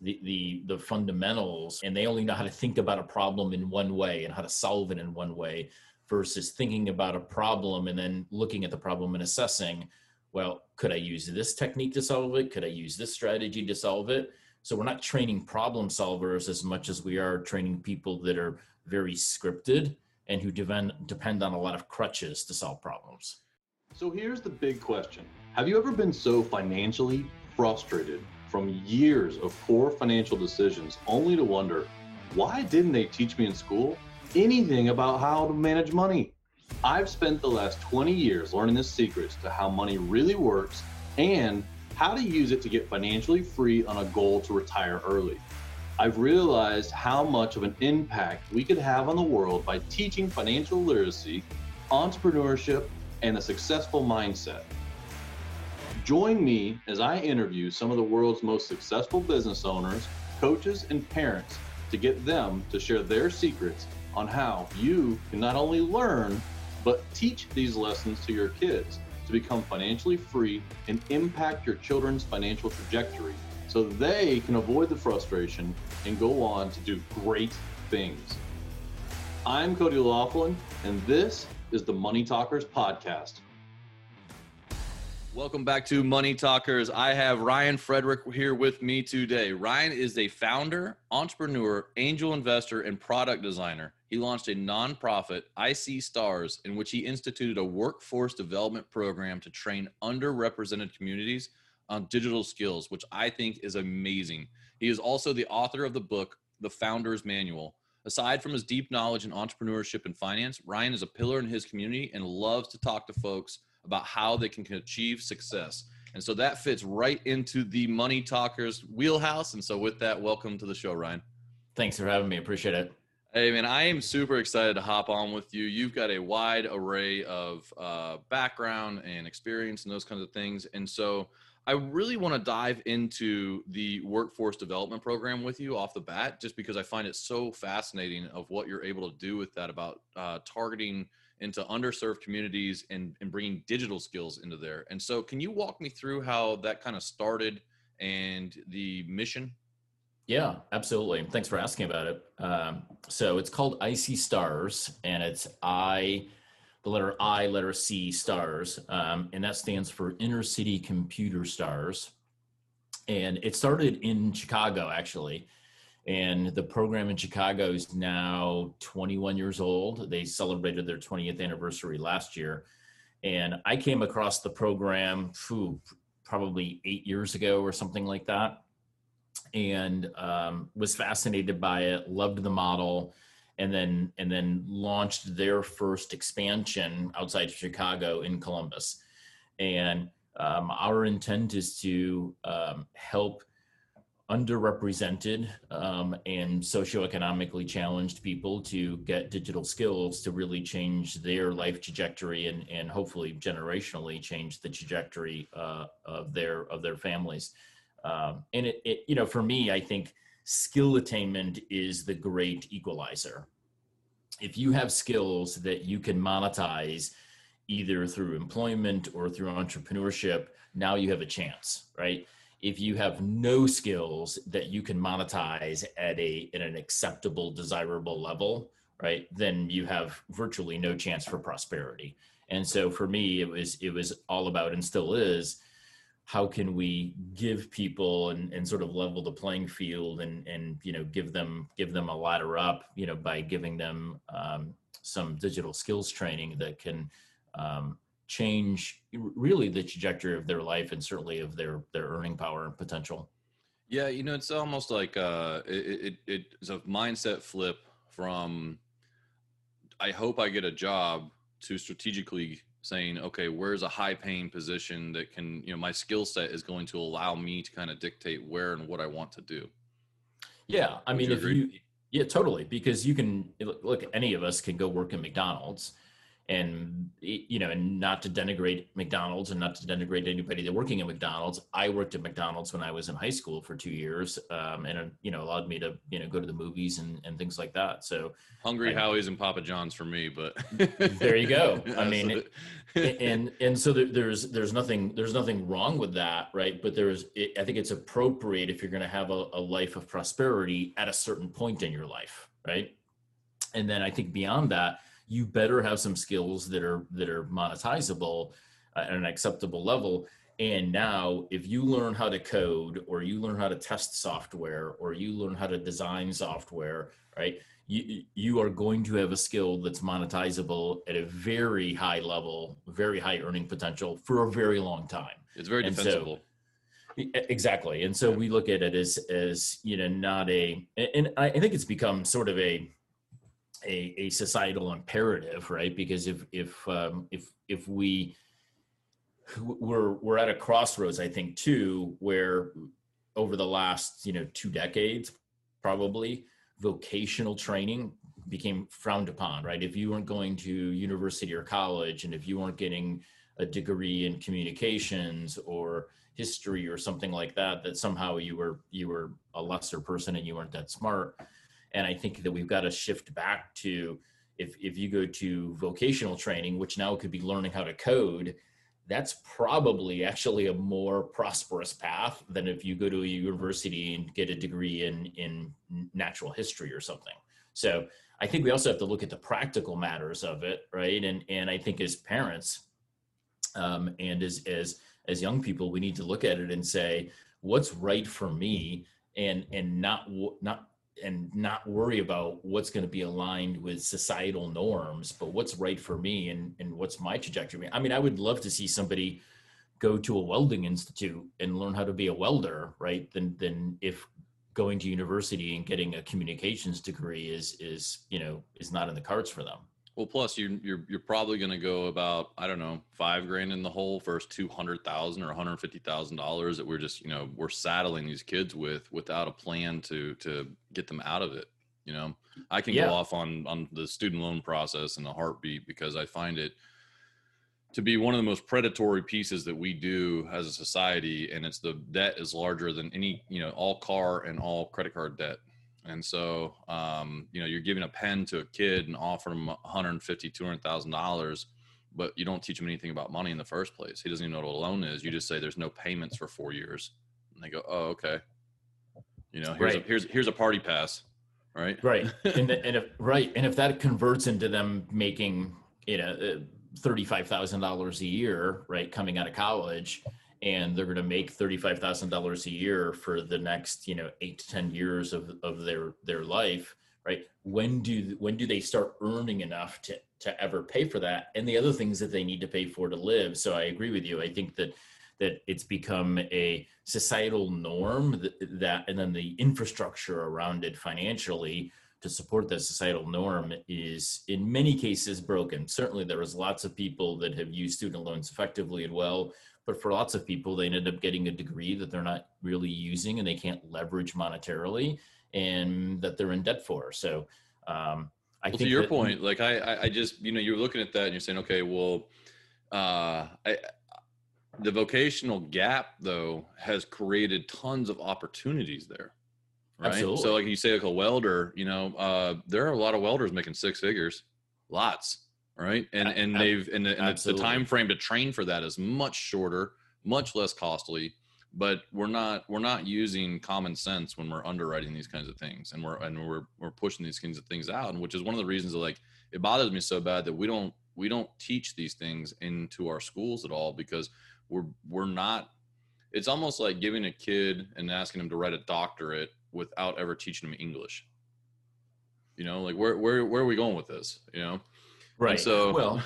the, the the fundamentals and they only know how to think about a problem in one way and how to solve it in one way versus thinking about a problem and then looking at the problem and assessing well could i use this technique to solve it? Could i use this strategy to solve it? So we're not training problem solvers as much as we are training people that are very scripted and who depend depend on a lot of crutches to solve problems. So here's the big question. Have you ever been so financially frustrated from years of poor financial decisions only to wonder why didn't they teach me in school anything about how to manage money? I've spent the last 20 years learning the secrets to how money really works and how to use it to get financially free on a goal to retire early. I've realized how much of an impact we could have on the world by teaching financial literacy, entrepreneurship, and a successful mindset. Join me as I interview some of the world's most successful business owners, coaches, and parents to get them to share their secrets on how you can not only learn, but teach these lessons to your kids to become financially free and impact your children's financial trajectory so they can avoid the frustration and go on to do great things. I'm Cody Laughlin, and this is the Money Talkers Podcast. Welcome back to Money Talkers. I have Ryan Frederick here with me today. Ryan is a founder, entrepreneur, angel investor, and product designer. He launched a nonprofit, IC Stars, in which he instituted a workforce development program to train underrepresented communities on digital skills, which I think is amazing. He is also the author of the book, The Founder's Manual. Aside from his deep knowledge in entrepreneurship and finance, Ryan is a pillar in his community and loves to talk to folks about how they can achieve success. And so that fits right into the Money Talkers wheelhouse. And so, with that, welcome to the show, Ryan. Thanks for having me. Appreciate it. Hey, man, I am super excited to hop on with you. You've got a wide array of uh, background and experience and those kinds of things. And so, I really want to dive into the workforce development program with you off the bat, just because I find it so fascinating of what you're able to do with that about uh, targeting into underserved communities and, and bringing digital skills into there. And so, can you walk me through how that kind of started and the mission? Yeah, absolutely. Thanks for asking about it. Um, so it's called IC Stars, and it's I, the letter I, letter C, stars, um, and that stands for Inner City Computer Stars. And it started in Chicago, actually and the program in Chicago is now 21 years old. They celebrated their 20th anniversary last year. And I came across the program whew, probably eight years ago or something like that. And um, was fascinated by it, loved the model, and then and then launched their first expansion outside of Chicago in Columbus. And um, our intent is to um, help underrepresented um, and socioeconomically challenged people to get digital skills to really change their life trajectory and, and hopefully generationally change the trajectory uh, of their of their families. Um, and it, it, you know, for me, I think skill attainment is the great equalizer. If you have skills that you can monetize either through employment or through entrepreneurship, now you have a chance, right? if you have no skills that you can monetize at a at an acceptable desirable level right then you have virtually no chance for prosperity and so for me it was it was all about and still is how can we give people and, and sort of level the playing field and and you know give them give them a ladder up you know by giving them um, some digital skills training that can um, change really the trajectory of their life and certainly of their their earning power and potential. Yeah you know it's almost like uh it, it it's a mindset flip from i hope i get a job to strategically saying okay where's a high paying position that can you know my skill set is going to allow me to kind of dictate where and what i want to do yeah i mean you if agree? you yeah totally because you can look any of us can go work at mcdonald's and you know and not to denigrate mcdonald's and not to denigrate anybody that working at mcdonald's. I worked at mcdonald's when i was in high school for two years um, and it, you know allowed me to you know go to the movies and, and things like that. So hungry I, howie's and papa john's for me but there you go. I mean and and so there, there's there's nothing there's nothing wrong with that right? But there's it, i think it's appropriate if you're going to have a, a life of prosperity at a certain point in your life right? And then i think beyond that you better have some skills that are that are monetizable uh, at an acceptable level. And now if you learn how to code or you learn how to test software or you learn how to design software right you you are going to have a skill that's monetizable at a very high level very high earning potential for a very long time. It's very defensible. So, exactly. And so we look at it as as you know not a and i think it's become sort of a a, a societal imperative, right? Because if if um, if if we we're we're at a crossroads, I think too, where over the last you know two decades, probably vocational training became frowned upon, right? If you weren't going to university or college, and if you weren't getting a degree in communications or history or something like that, that somehow you were you were a lesser person and you weren't that smart and I think that we've got to shift back to if, if you go to vocational training, which now could be learning how to code, that's probably actually a more prosperous path than if you go to a university and get a degree in, in natural history or something. So I think we also have to look at the practical matters of it, right? And and I think as parents um, and as as as young people, we need to look at it and say, what's right for me, and and not not and not worry about what's going to be aligned with societal norms, but what's right for me and, and what's my trajectory. I mean, I would love to see somebody go to a welding institute and learn how to be a welder, right? Than than if going to university and getting a communications degree is is you know is not in the cards for them. Well, plus you you're you're probably going to go about I don't know five grand in the hole first two hundred thousand or one hundred fifty thousand dollars that we're just you know we're saddling these kids with without a plan to to get them out of it. You know, I can yeah. go off on on the student loan process in a heartbeat because I find it to be one of the most predatory pieces that we do as a society, and it's the debt is larger than any you know all car and all credit card debt and so, um, you know, you're giving a pen to a kid and offer him 150, 200,000 dollars, but you don't teach him anything about money in the first place. He doesn't even know what a loan is. You just say there's no payments for four years, and they go, "Oh, okay." You know, here's right. a, here's here's a party pass, right? Right, and, the, and if right, and if that converts into them making you know uh, thirty five thousand dollars a year, right, coming out of college, and they're going to make $35,000 a year for the next, you know, 8 to 10 years of, of their their life, right? When do when do they start earning enough to to ever pay for that and the other things that they need to pay for to live? So I agree with you. I think that that it's become a societal norm that, that and then the infrastructure around it financially to support that societal norm is in many cases broken. Certainly there is lots of people that have used student loans effectively and well but for lots of people they end up getting a degree that they're not really using and they can't leverage monetarily and that they're in debt for so um, I well, think to your that, point, like I, I just, you know, you're looking at that and you're saying, okay, well, uh, I, the vocational gap though has created tons of opportunities there. Right. Absolutely. So like you say, like a welder, you know, uh, there are a lot of welders making six figures, lots right? And and they've and, the, and the time frame to train for that is much shorter, much less costly. But we're not we're not using common sense when we're underwriting these kinds of things, and we're and we're we're pushing these kinds of things out, and which is one of the reasons that like it bothers me so bad that we don't we don't teach these things into our schools at all because we're we're not. It's almost like giving a kid and asking him to write a doctorate without ever teaching him English. You know, like where where where are we going with this? You know, Right. And so well,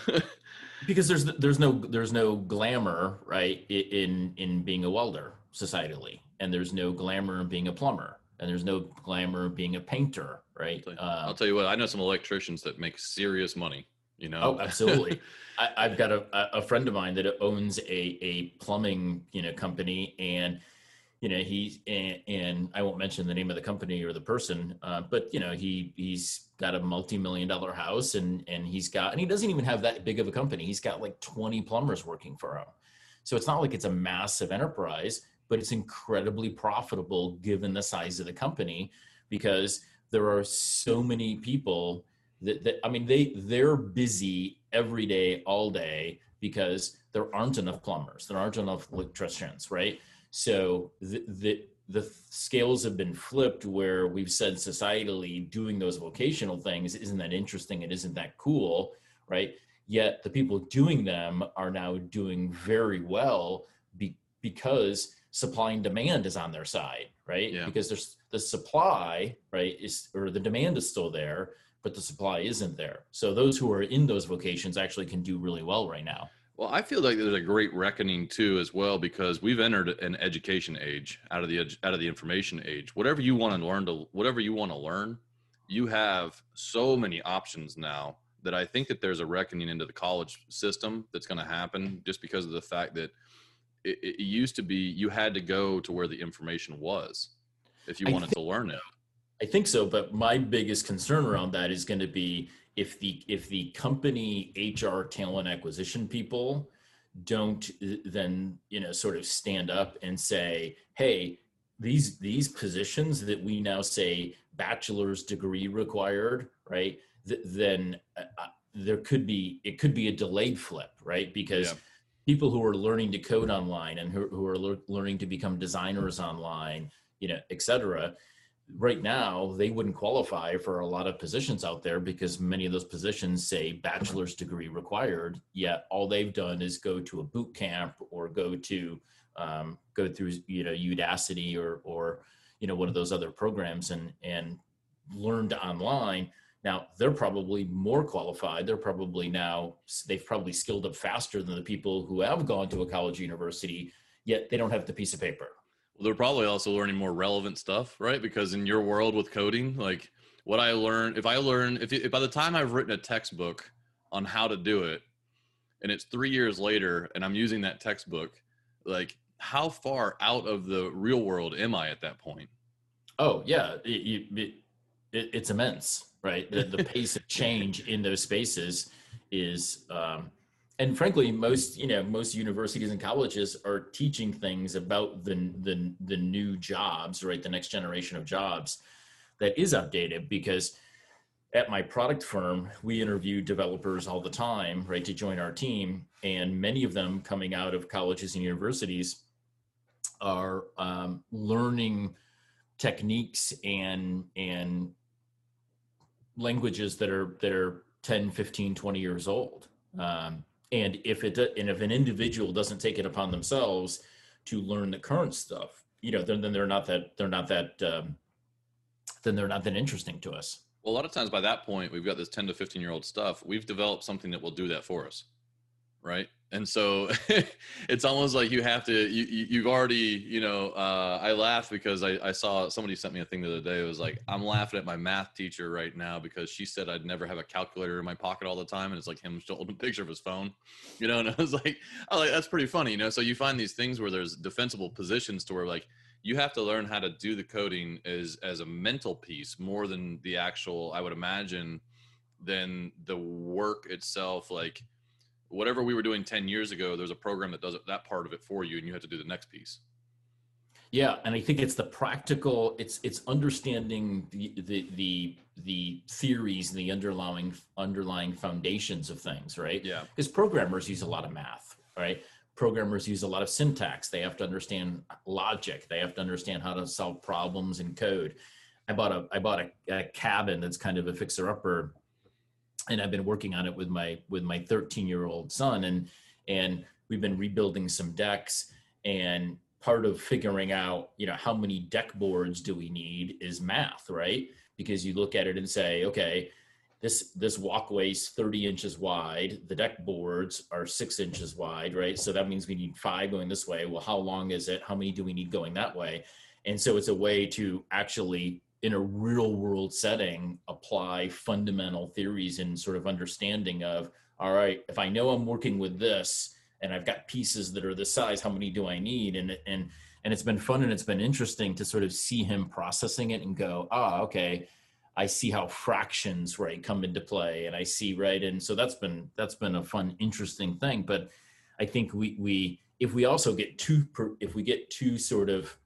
because there's there's no there's no glamour right in in being a welder societally, and there's no glamour in being a plumber, and there's no glamour in being a painter, right? I'll tell, you, uh, I'll tell you what. I know some electricians that make serious money. You know. Oh, absolutely. I, have got a, a friend of mine that owns a a plumbing you know company, and you know he and, and, i won't mention the name of the company or the person uh, but you know he he's got a multi-million dollar house and and he's got and he doesn't even have that big of a company. He's got like 20 plumbers working for him. So it's not like it's a massive enterprise but it's incredibly profitable given the size of the company because there are so many people that, that i mean they they're busy every day all day because there aren't enough plumbers. There aren't enough electricians right so the, the the scales have been flipped where we've said societally doing those vocational things isn't that interesting. It isn't that cool right? Yet the people doing them are now doing very well be, because supply and demand is on their side right? Yeah. because there's the supply right is or the demand is still there but the supply isn't there. So those who are in those vocations actually can do really well right now well, I feel like there's a great reckoning too, as well, because we've entered an education age out of the out of the information age. Whatever you want to learn to, whatever you want to learn, you have so many options now that I think that there's a reckoning into the college system that's going to happen just because of the fact that it, it, used to be you had to go to where the information was if you wanted think, to learn it. I think so, but my biggest concern around that is going to be if the if the company HR talent acquisition people don't then you know sort of stand up and say, hey, these these positions that we now say bachelor's degree required, right? Th- then uh, there could be it could be a delayed flip, right? Because yeah. people who are learning to code online and who, who are le- learning to become designers online, you know, et cetera, right now they wouldn't qualify for a lot of positions out there because many of those positions say bachelor's degree required yet all they've done is go to a boot camp or go to um, go through you know udacity or or you know one of those other programs and and learned online. Now they're probably more qualified. They're probably now they've probably skilled up faster than the people who have gone to a college university yet they don't have the piece of paper they're probably also learning more relevant stuff, right? Because in your world with coding, like what I learn, if I learn, if, if by the time I've written a textbook on how to do it, and it's three years later, and I'm using that textbook, like how far out of the real world am I at that point? Oh yeah, it, it, it, it's immense, right? The, the pace of change in those spaces is um, and frankly most you know most universities and colleges are teaching things about the the the new jobs right? The next generation of jobs that is updated because at my product firm we interview developers all the time right to join our team. And many of them coming out of colleges and universities are um, learning techniques and and languages that are that are 10 15 20 years old. Um, and if it and if an individual doesn't take it upon themselves to learn the current stuff you know then, then they're not that they're not that um, then they're not that interesting to us. Well a lot of times by that point we've got this 10 to 15 year old stuff we've developed something that will do that for us right? And so it's almost like you have to you, you've already you know uh, i laugh because I, I saw somebody sent me a thing the other day it was like i'm laughing at my math teacher right now because she said i'd never have a calculator in my pocket all the time and it's like him holding a picture of his phone you know? And i was like oh like that's pretty funny you know? So you find these things where there's defensible positions to where like you have to learn how to do the coding as as a mental piece more than the actual i would imagine than the work itself like whatever we were doing 10 years ago there's a program that does that part of it for you and you have to do the next piece. Yeah and i think it's the practical it's it's understanding the the the, the theories and the underlying underlying foundations of things right? Yeah. Because programmers use a lot of math right? Programmers use a lot of syntax. They have to understand logic. They have to understand how to solve problems in code. I bought a i bought a, a cabin that's kind of a fixer upper and I've been working on it with my with my 13 year old son and and we've been rebuilding some decks and part of figuring out you know how many deck boards do we need is math right? Because you look at it and say okay this this walkway's 30 inches wide the deck boards are six inches wide right? So that means we need five going this way. Well how long is it? How many do we need going that way? And so it's a way to actually in a real world setting apply fundamental theories and sort of understanding of all right if i know i'm working with this and i've got pieces that are this size how many do i need and and and it's been fun and it's been interesting to sort of see him processing it and go, ah, okay, I see how fractions right come into play, and I see right, and so that's been that's been a fun, interesting thing. But I think we we if we also get too if we get too sort of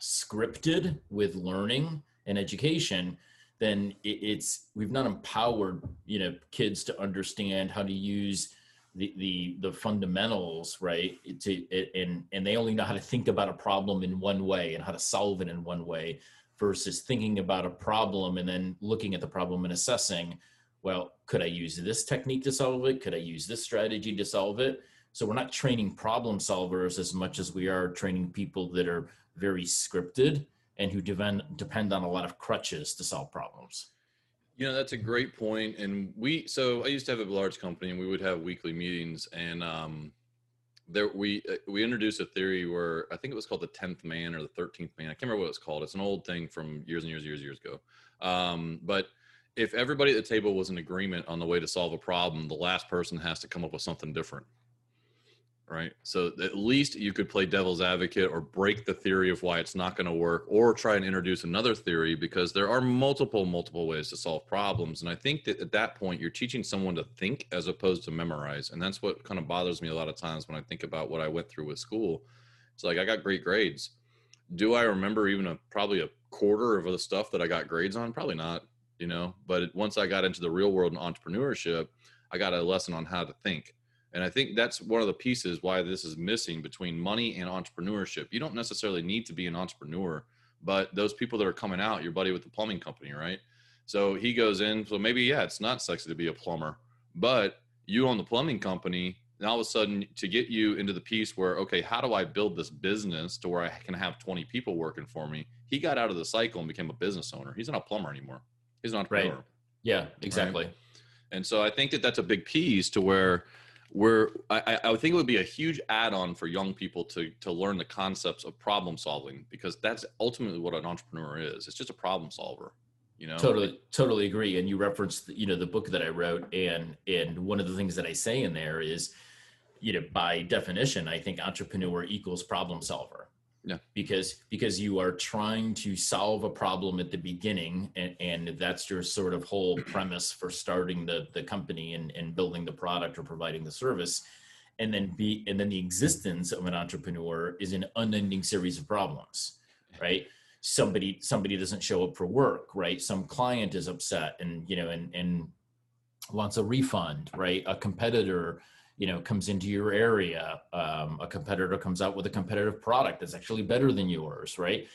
scripted with learning and education then it's we've not empowered you know kids to understand how to use the the the fundamentals right to and and they only know how to think about a problem in one way and how to solve it in one way versus thinking about a problem and then looking at the problem and assessing well could i use this technique to solve it? Could i use this strategy to solve it? So we're not training problem solvers as much as we are training people that are very scripted and who depend depend on a lot of crutches to solve problems. You know, that's a great point. And we, so I used to have a large company, and we would have weekly meetings, and um, there we uh, we introduced a theory where I think it was called the tenth man or the thirteenth man. I can't remember what it's called. It's an old thing from years and years, years, and years ago. Um, but if everybody at the table was in agreement on the way to solve a problem, the last person has to come up with something different right? So at least you could play devil's advocate or break the theory of why it's not going to work or try and introduce another theory because there are multiple, multiple ways to solve problems. And I think that at that point, you're teaching someone to think as opposed to memorize. And that's what kind of bothers me a lot of times when I think about what I went through with school. It's like I got great grades. Do I remember even a probably a quarter of the stuff that I got grades on? Probably not, you know. But once I got into the real world and entrepreneurship, I got a lesson on how to think and I think that's one of the pieces why this is missing between money and entrepreneurship. You don't necessarily need to be an entrepreneur, but those people that are coming out, your buddy with the plumbing company, right? So he goes in. So maybe, yeah, it's not sexy to be a plumber, but you own the plumbing company. And all of a sudden, to get you into the piece where, okay, how do I build this business to where I can have 20 people working for me? He got out of the cycle and became a business owner. He's not a plumber anymore. He's an entrepreneur. Right. Yeah, exactly. Right? And so I think that that's a big piece to where where I, I think it would be a huge add-on for young people to to learn the concepts of problem solving because that's ultimately what an entrepreneur is. It's just a problem solver. You know, totally, totally agree. And you referenced, you know, the book that I wrote, and and one of the things that I say in there is, you know, by definition, I think entrepreneur equals problem solver yeah. Because because you are trying to solve a problem at the beginning and, and that's your sort of whole premise for starting the, the company and, and building the product or providing the service. And then be and then the existence of an entrepreneur is an unending series of problems, right? Somebody somebody doesn't show up for work, right? Some client is upset and you know and and wants a refund, right? A competitor you know comes into your area um, a competitor comes out with a competitive product that's actually better than yours right?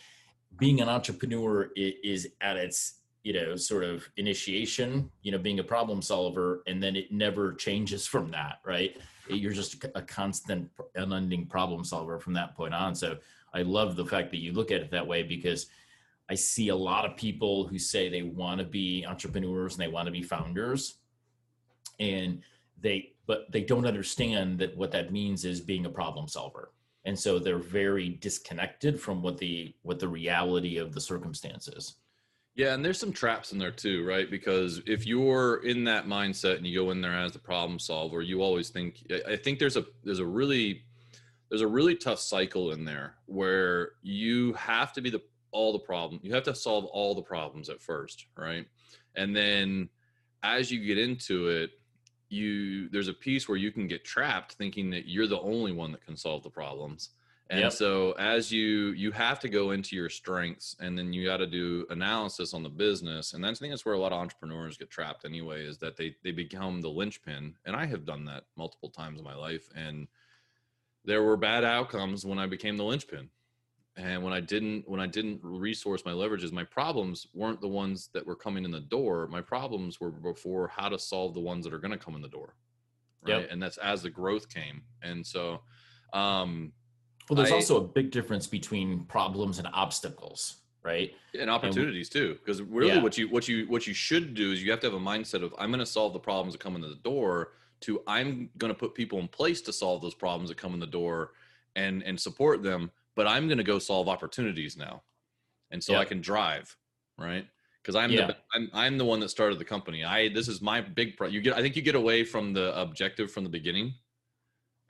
Being an entrepreneur is at its you know sort of initiation you know being a problem solver and then it never changes from that right? You're just a constant unending problem solver from that point on. So i love the fact that you look at it that way because i see a lot of people who say they want to be entrepreneurs and they want to be founders and they but they don't understand that what that means is being a problem solver. And so they're very disconnected from what the what the reality of the circumstances yeah and there's some traps in there too right? Because if you're in that mindset and you go in there as the problem solver you always think i think there's a there's a really there's a really tough cycle in there where you have to be the all the problem you have to solve all the problems at first right? And then as you get into it you there's a piece where you can get trapped thinking that you're the only one that can solve the problems. And yep. so as you you have to go into your strengths and then you got to do analysis on the business. And that's, i think that's where a lot of entrepreneurs get trapped anyway is that they they become the linchpin. And i have done that multiple times in my life. And there were bad outcomes when i became the linchpin and when i didn't when i didn't resource my leverages my problems weren't the ones that were coming in the door. My problems were before how to solve the ones that are going to come in the door right? Yep. and that's as the growth came. And so um well there's I, also a big difference between problems and obstacles right? And opportunities and, too because really yeah. what you what you what you should do is you have to have a mindset of i'm going to solve the problems that come into the door to i'm going to put people in place to solve those problems that come in the door and and support them but I'm going to go solve opportunities now. And so yep. I can drive, right? Because I'm yeah. the I'm, I'm the one that started the company. I this is my big pro. You get I think you get away from the objective from the beginning,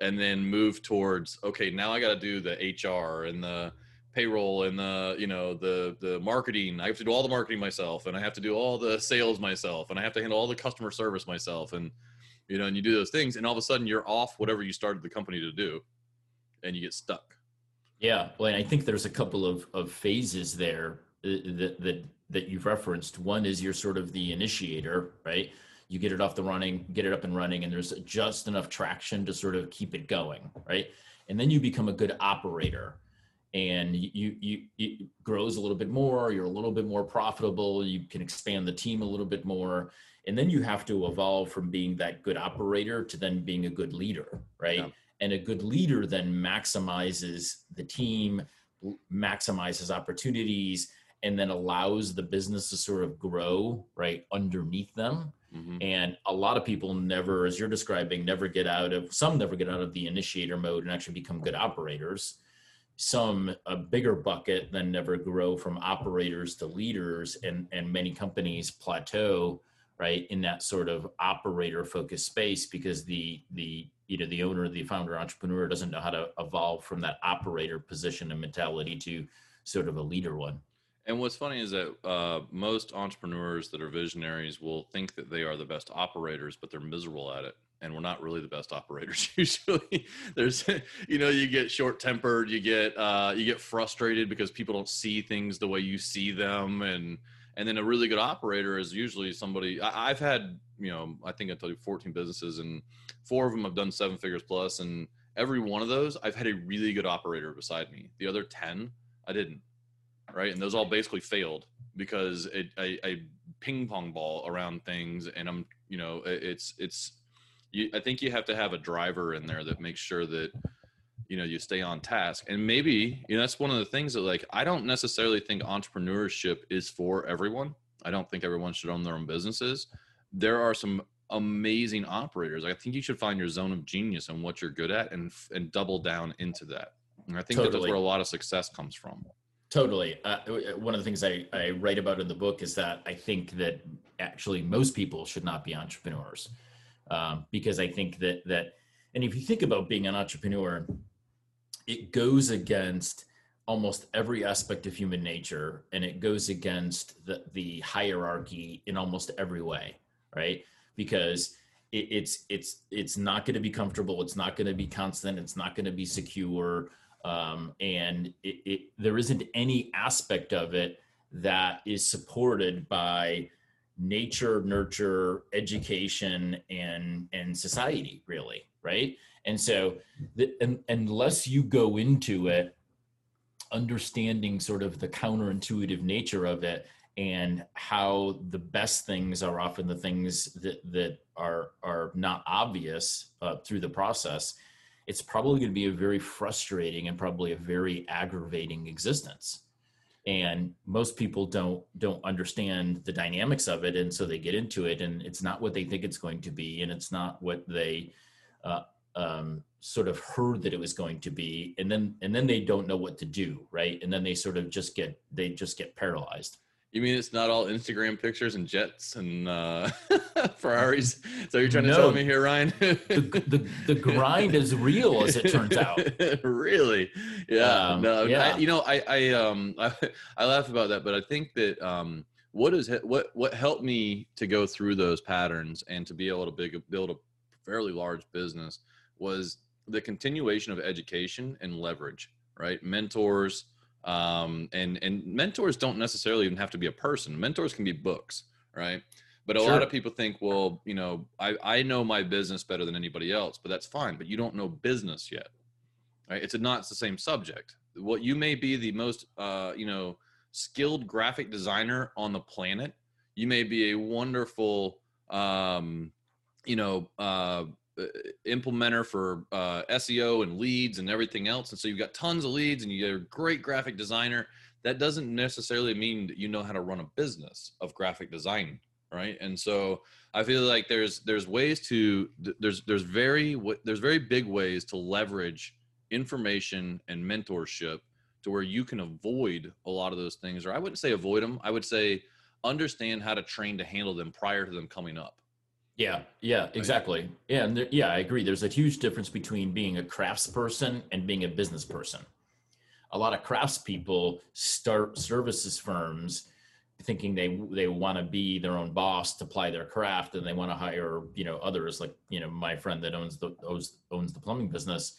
and then move towards okay now i got to do the hr and the payroll and the you know the the marketing i have to do all the marketing myself and i have to do all the sales myself and i have to handle all the customer service myself and you know and you do those things and all of a sudden you're off whatever you started the company to do and you get stuck yeah well i think there's a couple of of phases there uh, that that that you've referenced. One is you're sort of the initiator right? You get it off the running get it up and running and there's just enough traction to sort of keep it going right? And then you become a good operator and you, you, it grows a little bit more you're a little bit more profitable you can expand the team a little bit more and then you have to evolve from being that good operator to then being a good leader right? Yeah. And a good leader then maximizes the team maximizes opportunities and then allows the business to sort of grow right underneath them mm-hmm. and a lot of people never as you're describing never get out of some never get out of the initiator mode and actually become good operators some a bigger bucket then never grow from operators to leaders and and many companies plateau right in that sort of operator focused space because the the you know the owner the founder entrepreneur doesn't know how to evolve from that operator position and mentality to sort of a leader one. And what's funny is that uh, most entrepreneurs that are visionaries will think that they are the best operators but they're miserable at it. And we're not really the best operators usually. There's you know you get short tempered you get uh, you get frustrated because people don't see things the way you see them. And and then a really good operator is usually somebody I, have had you know i think i told you 14 businesses and four of them have done seven figures plus and every one of those i've had a really good operator beside me. The other 10 i didn't right? And those all basically failed because it, I, I ping pong ball around things and i'm you know it's it's you, I think you have to have a driver in there that makes sure that you know you stay on task. And maybe you know that's one of the things that like i don't necessarily think entrepreneurship is for everyone. I don't think everyone should own their own businesses. There are some amazing operators. I think you should find your zone of genius and what you're good at and and double down into that. And i think totally. that that's where a lot of success comes from. Totally. Uh, one of the things I, I write about in the book is that i think that actually most people should not be entrepreneurs. Um, because I think that that, and if you think about being an entrepreneur, it goes against almost every aspect of human nature, and it goes against the the hierarchy in almost every way, right? Because it, it's it's it's not going to be comfortable. It's not going to be constant. It's not going to be secure. Um, and it, it, there isn't any aspect of it that is supported by nature nurture education and and society really right and so the, and, unless you go into it understanding sort of the counterintuitive nature of it and how the best things are often the things that that are are not obvious uh, through the process it's probably going to be a very frustrating and probably a very aggravating existence. And most people don't don't understand the dynamics of it and so they get into it and it's not what they think it's going to be and it's not what they uh, um, sort of heard that it was going to be and then and then they don't know what to do right and then they sort of just get they just get paralyzed you mean it's not all Instagram pictures and jets and uh, Ferraris? So you're trying to no, tell me here, Ryan? the, the, the grind is real, as it turns out. really? Yeah. Um, no. Yeah. I, you know, I I um I, I laugh about that, but I think that um what is what what helped me to go through those patterns and to be able to big, build a fairly large business was the continuation of education and leverage. Right, mentors um, and and mentors don't necessarily even have to be a person mentors can be books right but a sure. lot of people think well you know I, I know my business better than anybody else but that's fine but you don't know business yet right it's a, not it's the same subject what you may be the most uh, you know skilled graphic designer on the planet you may be a wonderful um, you know uh, uh, implementer for uh, SEO and leads and everything else. And so you've got tons of leads and you're a great graphic designer. That doesn't necessarily mean that you know how to run a business of graphic design, right? And so I feel like there's there's ways to there's there's very there's very big ways to leverage information and mentorship to where you can avoid a lot of those things, or I wouldn't say avoid them. I would say understand how to train to handle them prior to them coming up Yeah, yeah, exactly. Yeah, and there, yeah, I agree. There's a huge difference between being a craftsperson and being a business person. A lot of craftspeople start services firms thinking they they want to be their own boss to apply their craft and they want to hire you know others like you know my friend that owns the owns, owns the plumbing business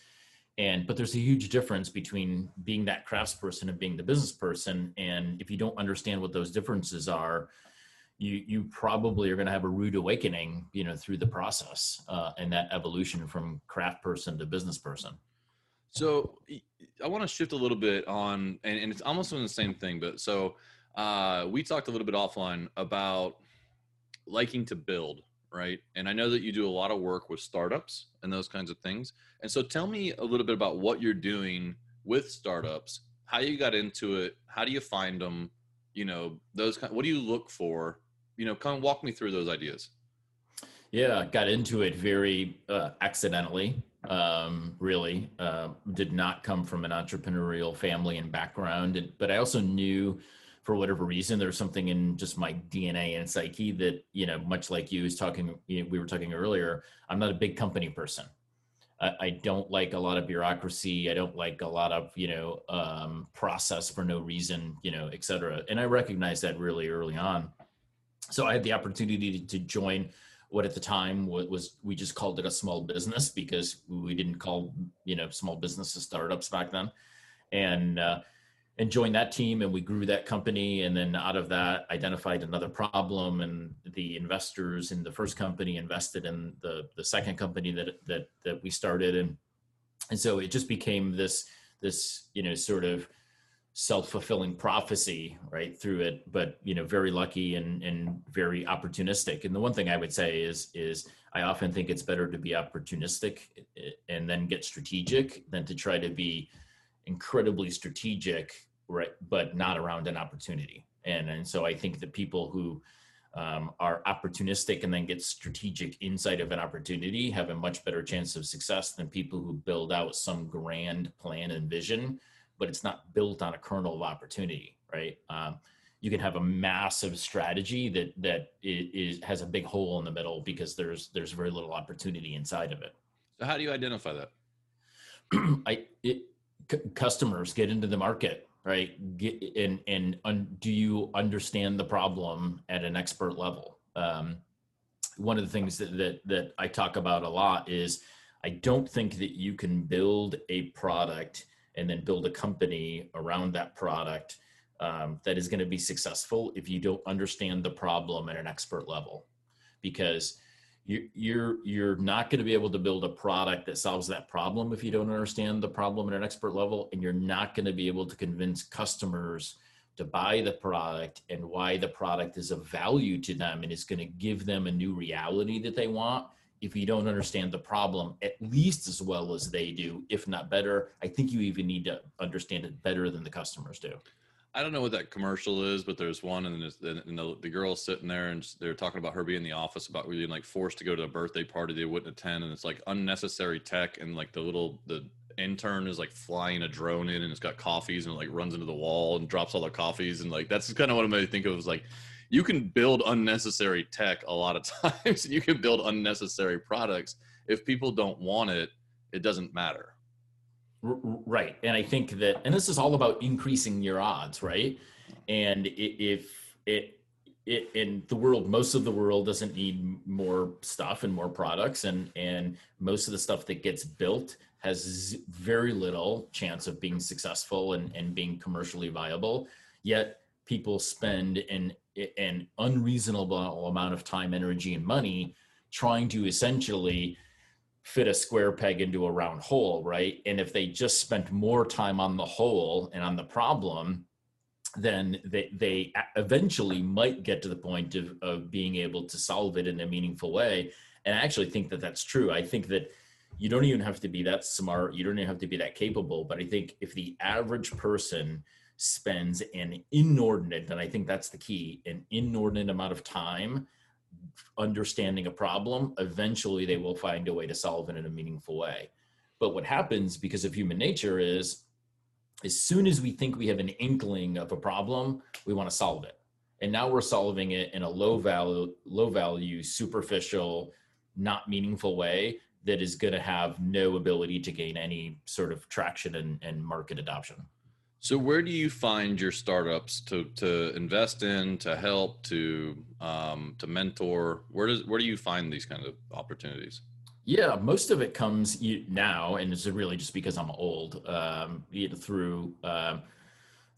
and but there's a huge difference between being that craftsperson and being the business person and if you don't understand what those differences are you you probably are going to have a rude awakening you know through the process uh, and that evolution from craft person to business person. So i want to shift a little bit on and, and it's almost on the same thing but so uh, we talked a little bit offline about liking to build right? And i know that you do a lot of work with startups and those kinds of things. And so tell me a little bit about what you're doing with startups how you got into it how do you find them you know those kind what do you look for you know, kind of walk me through those ideas. Yeah, got into it very uh, accidentally. Um, really, uh, did not come from an entrepreneurial family and background, and, but I also knew, for whatever reason, there was something in just my DNA and psyche that you know, much like you was talking, you know, we were talking earlier. I'm not a big company person. I, I don't like a lot of bureaucracy. I don't like a lot of you know um, process for no reason, you know, et cetera. And I recognized that really early on so I had the opportunity to, to join what at the time was, was, we just called it a small business because we didn't call you know small businesses startups back then, and uh, and joined that team and we grew that company. And then out of that identified another problem and the investors in the first company invested in the the second company that that that we started. And and so it just became this this you know sort of self-fulfilling prophecy right through it but you know very lucky and and very opportunistic. And the one thing i would say is is i often think it's better to be opportunistic eh, and then get strategic than to try to be incredibly strategic right but not around an opportunity. And and so i think that people who um, are opportunistic and then get strategic inside of an opportunity have a much better chance of success than people who build out some grand plan and vision but it's not built on a kernel of opportunity, right? Um, you can have a massive strategy that that is, has a big hole in the middle because there's there's very little opportunity inside of it. So how do you identify that? I it, c- customers get into the market, right? Get and and un, do you understand the problem at an expert level? Um, one of the things that, that that I talk about a lot is I don't think that you can build a product and then build a company around that product um, that is going to be successful if you don't understand the problem at an expert level. Because you, you're you're not going to be able to build a product that solves that problem if you don't understand the problem at an expert level and you're not going to be able to convince customers to buy the product and why the product is of value to them and is going to give them a new reality that they want if you don't understand the problem at least as well as they do, if not better. I think you even need to understand it better than the customers do. I don't know what that commercial is, but there's one, and, and the, the girl's sitting there, and they're talking about her being in the office about being like forced to go to a birthday party they wouldn't attend, and it's like unnecessary tech, and like the little the intern is like flying a drone in, and it's got coffees, and it like runs into the wall and drops all the coffees, and like that's kind of what to think of is like you can build unnecessary tech a lot of times. you can build unnecessary products. If people don't want it, it doesn't matter. Right. And I think that, and this is all about increasing your odds, right? And if it, it in the world, most of the world doesn't need more stuff and more products, and and most of the stuff that gets built has very little chance of being successful and and being commercially viable. Yet people spend an an unreasonable amount of time, energy, and money trying to essentially fit a square peg into a round hole, right? And if they just spent more time on the hole and on the problem, then they, they eventually might get to the point of, of being able to solve it in a meaningful way. And I actually think that that's true. I think that you don't even have to be that smart, you don't even have to be that capable. But I think if the average person spends an inordinate, and I think that's the key, an inordinate amount of time understanding a problem, eventually they will find a way to solve it in a meaningful way. But what happens because of human nature is as soon as we think we have an inkling of a problem, we want to solve it. and now we're solving it in a low value low value superficial not meaningful way that is going to have no ability to gain any sort of traction and, and market adoption so where do you find your startups to to invest in, to help, to um, to mentor? Where does where do you find these kind of opportunities? Yeah, most of it comes now, and it's really just because I'm old. Um, through um,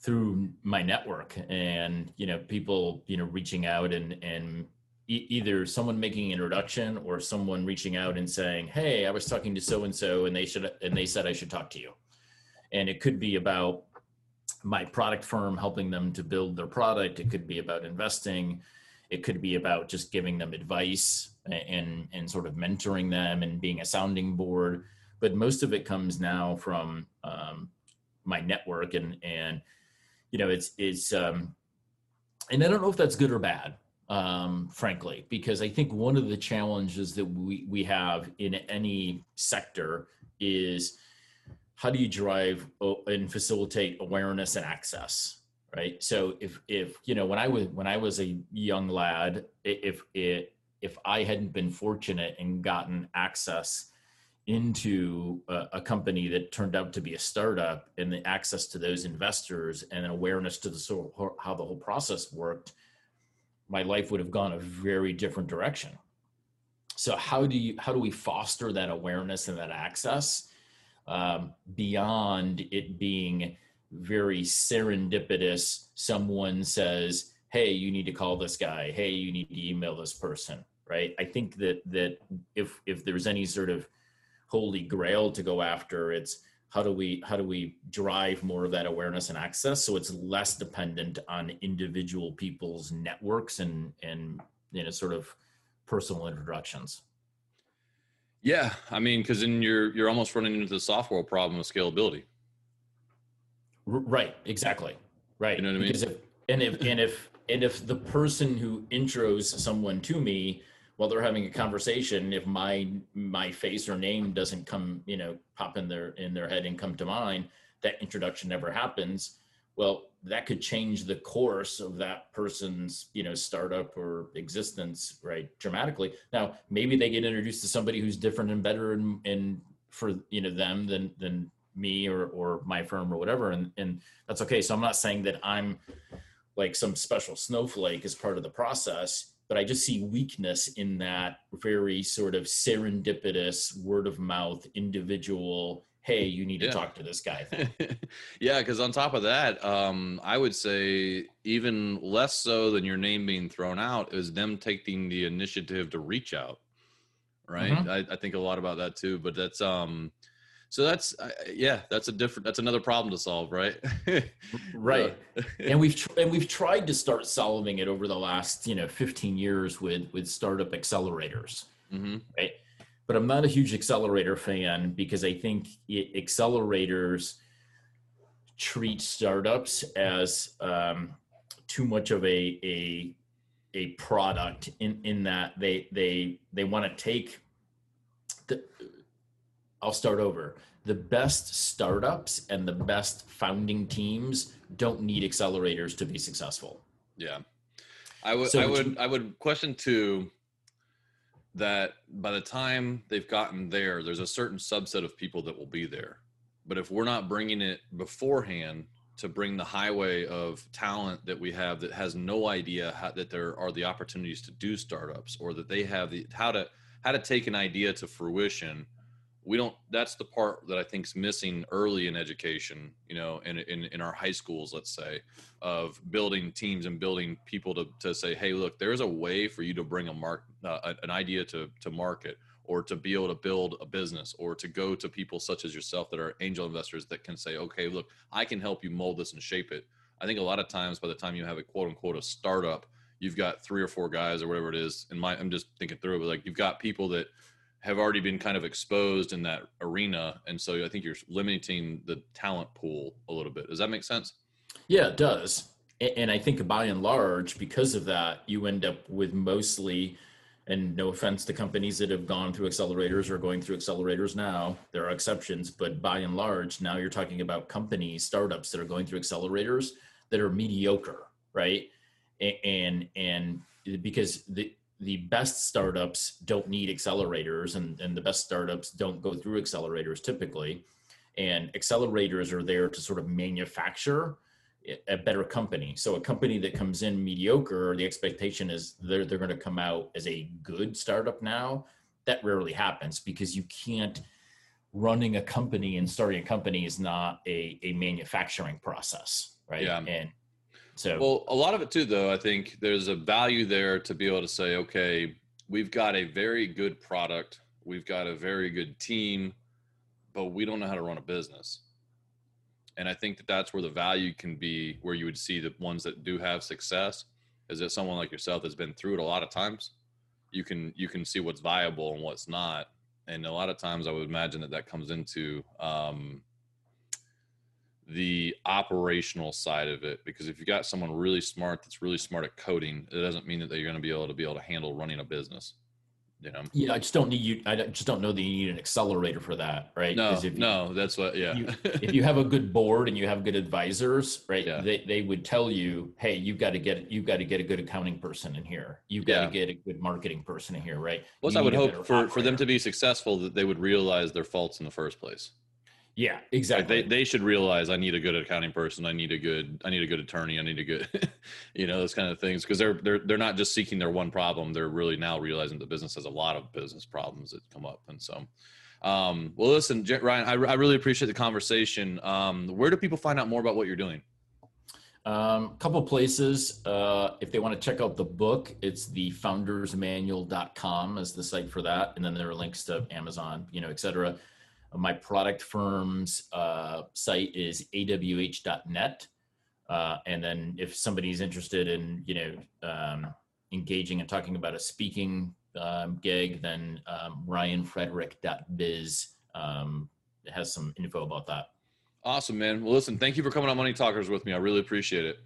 through my network, and you know, people you know reaching out and and either someone making an introduction or someone reaching out and saying, "Hey, I was talking to so and so, and they should and they said I should talk to you." And it could be about my product firm helping them to build their product. It could be about investing. It could be about just giving them advice and and sort of mentoring them and being a sounding board. But most of it comes now from um, my network and and you know it's it's um, and i don't know if that's good or bad um, frankly because i think one of the challenges that we we have in any sector is how do you drive uh, and facilitate awareness and access right? So if if you know when i was when i was a young lad if it if i hadn't been fortunate and gotten access into a, a, company that turned out to be a startup and the access to those investors and an awareness to the sort of how the whole process worked my life would have gone a very different direction. So how do you how do we foster that awareness and that access um, beyond it being very serendipitous. Someone says, "Hey, you need to call this guy. Hey, you need to email this person." Right? I think that that if if there's any sort of holy grail to go after, it's how do we how do we drive more of that awareness and access so it's less dependent on individual people's networks and and you know sort of personal introductions yeah, I mean, because then you're you're almost running into the software problem of scalability. Right. Exactly. Right. You know what I mean? Because if and if and if and if the person who intros someone to me while they're having a conversation, if my my face or name doesn't come, you know, pop in their in their head and come to mind, that introduction never happens. Well, that could change the course of that person's you know startup or existence right dramatically. Now maybe they get introduced to somebody who's different and better and, and for you know them than than me or or my firm or whatever. And and that's okay. So i'm not saying that i'm like some special snowflake as part of the process but i just see weakness in that very sort of serendipitous word of mouth individual hey you need to talk to this guy yeah because on top of that um, i would say even less so than your name being thrown out is them taking the initiative to reach out right? Mm-hmm. I, I, think a lot about that too but that's um so that's uh, yeah that's a different that's another problem to solve right? Right. And we've tr- and we've tried to start solving it over the last you know 15 years with with startup accelerators mm-hmm. right but I'm not a huge accelerator fan because I think it, accelerators treat startups as um, too much of a a a product in in that they they they want to take the I'll start over. The best startups and the best founding teams don't need accelerators to be successful. Yeah. I would so I would I would question too that by the time they've gotten there, there's a certain subset of people that will be there. But if we're not bringing it beforehand to bring the highway of talent that we have that has no idea how, that there are the opportunities to do startups or that they have the how to how to take an idea to fruition we don't that's the part that i think is missing early in education you know in, in in our high schools let's say of building teams and building people to to say hey look there's a way for you to bring a mark uh, an idea to to market or to be able to build a business or to go to people such as yourself that are angel investors that can say okay look i can help you mold this and shape it i think a lot of times by the time you have a quote unquote a startup you've got three or four guys or whatever it is and my i'm just thinking through it but like you've got people that have already been kind of exposed in that arena and so i think you're limiting the talent pool a little bit. Does that make sense? Yeah it does. And i think by and large because of that you end up with mostly and no offense to companies that have gone through accelerators or going through accelerators now there are exceptions but by and large now you're talking about companies startups that are going through accelerators that are mediocre right? And and because the the best startups don't need accelerators and, and the best startups don't go through accelerators typically. And accelerators are there to sort of manufacture a better company. So a company that comes in mediocre the expectation is they're, they're going to come out as a good startup now. That rarely happens because you can't running a company and starting a company is not a, a manufacturing process right? Yeah. And so well, a lot of it too, though, I think there's a value there to be able to say, okay, we've got a very good product, we've got a very good team, but we don't know how to run a business. And I think that that's where the value can be, where you would see the ones that do have success, is that someone like yourself that's been through it a lot of times. You can you can see what's viable and what's not, and a lot of times I would imagine that that comes into um, the operational side of it because if you got someone really smart that's really smart at coding it doesn't mean that they're going to be able to be able to handle running a business you know? Yeah i just don't need you i just don't know that you need an accelerator for that right? No if you, no that's what yeah. you, if you have a good board and you have good advisors right yeah. they, they would tell you hey you've got to get you've got to get a good accounting person in here. You've got yeah. to get a good marketing person in here right? Plus i would hope for, for them to be successful that they would realize their faults in the first place yeah, exactly. Like they they should realize I need a good accounting person. I need a good I need a good attorney. I need a good, you know, those kind of things because they're they're they're not just seeking their one problem. They're really now realizing the business has a lot of business problems that come up. And so, um, well, listen, Ryan, I, I really appreciate the conversation. Um, where do people find out more about what you're doing? A um, couple places. Uh, if they want to check out the book, it's the foundersmanual.com as the site for that. And then there are links to Amazon, you know, et cetera. My product firm's uh, site is awh.net. Uh, and then if somebody's interested in, you know, um, engaging and talking about a speaking um, gig, then um, ryanfrederick.biz um, has some info about that. Awesome, man. Well, listen, thank you for coming on Money Talkers with me. I really appreciate it.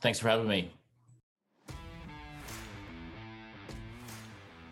Thanks for having me.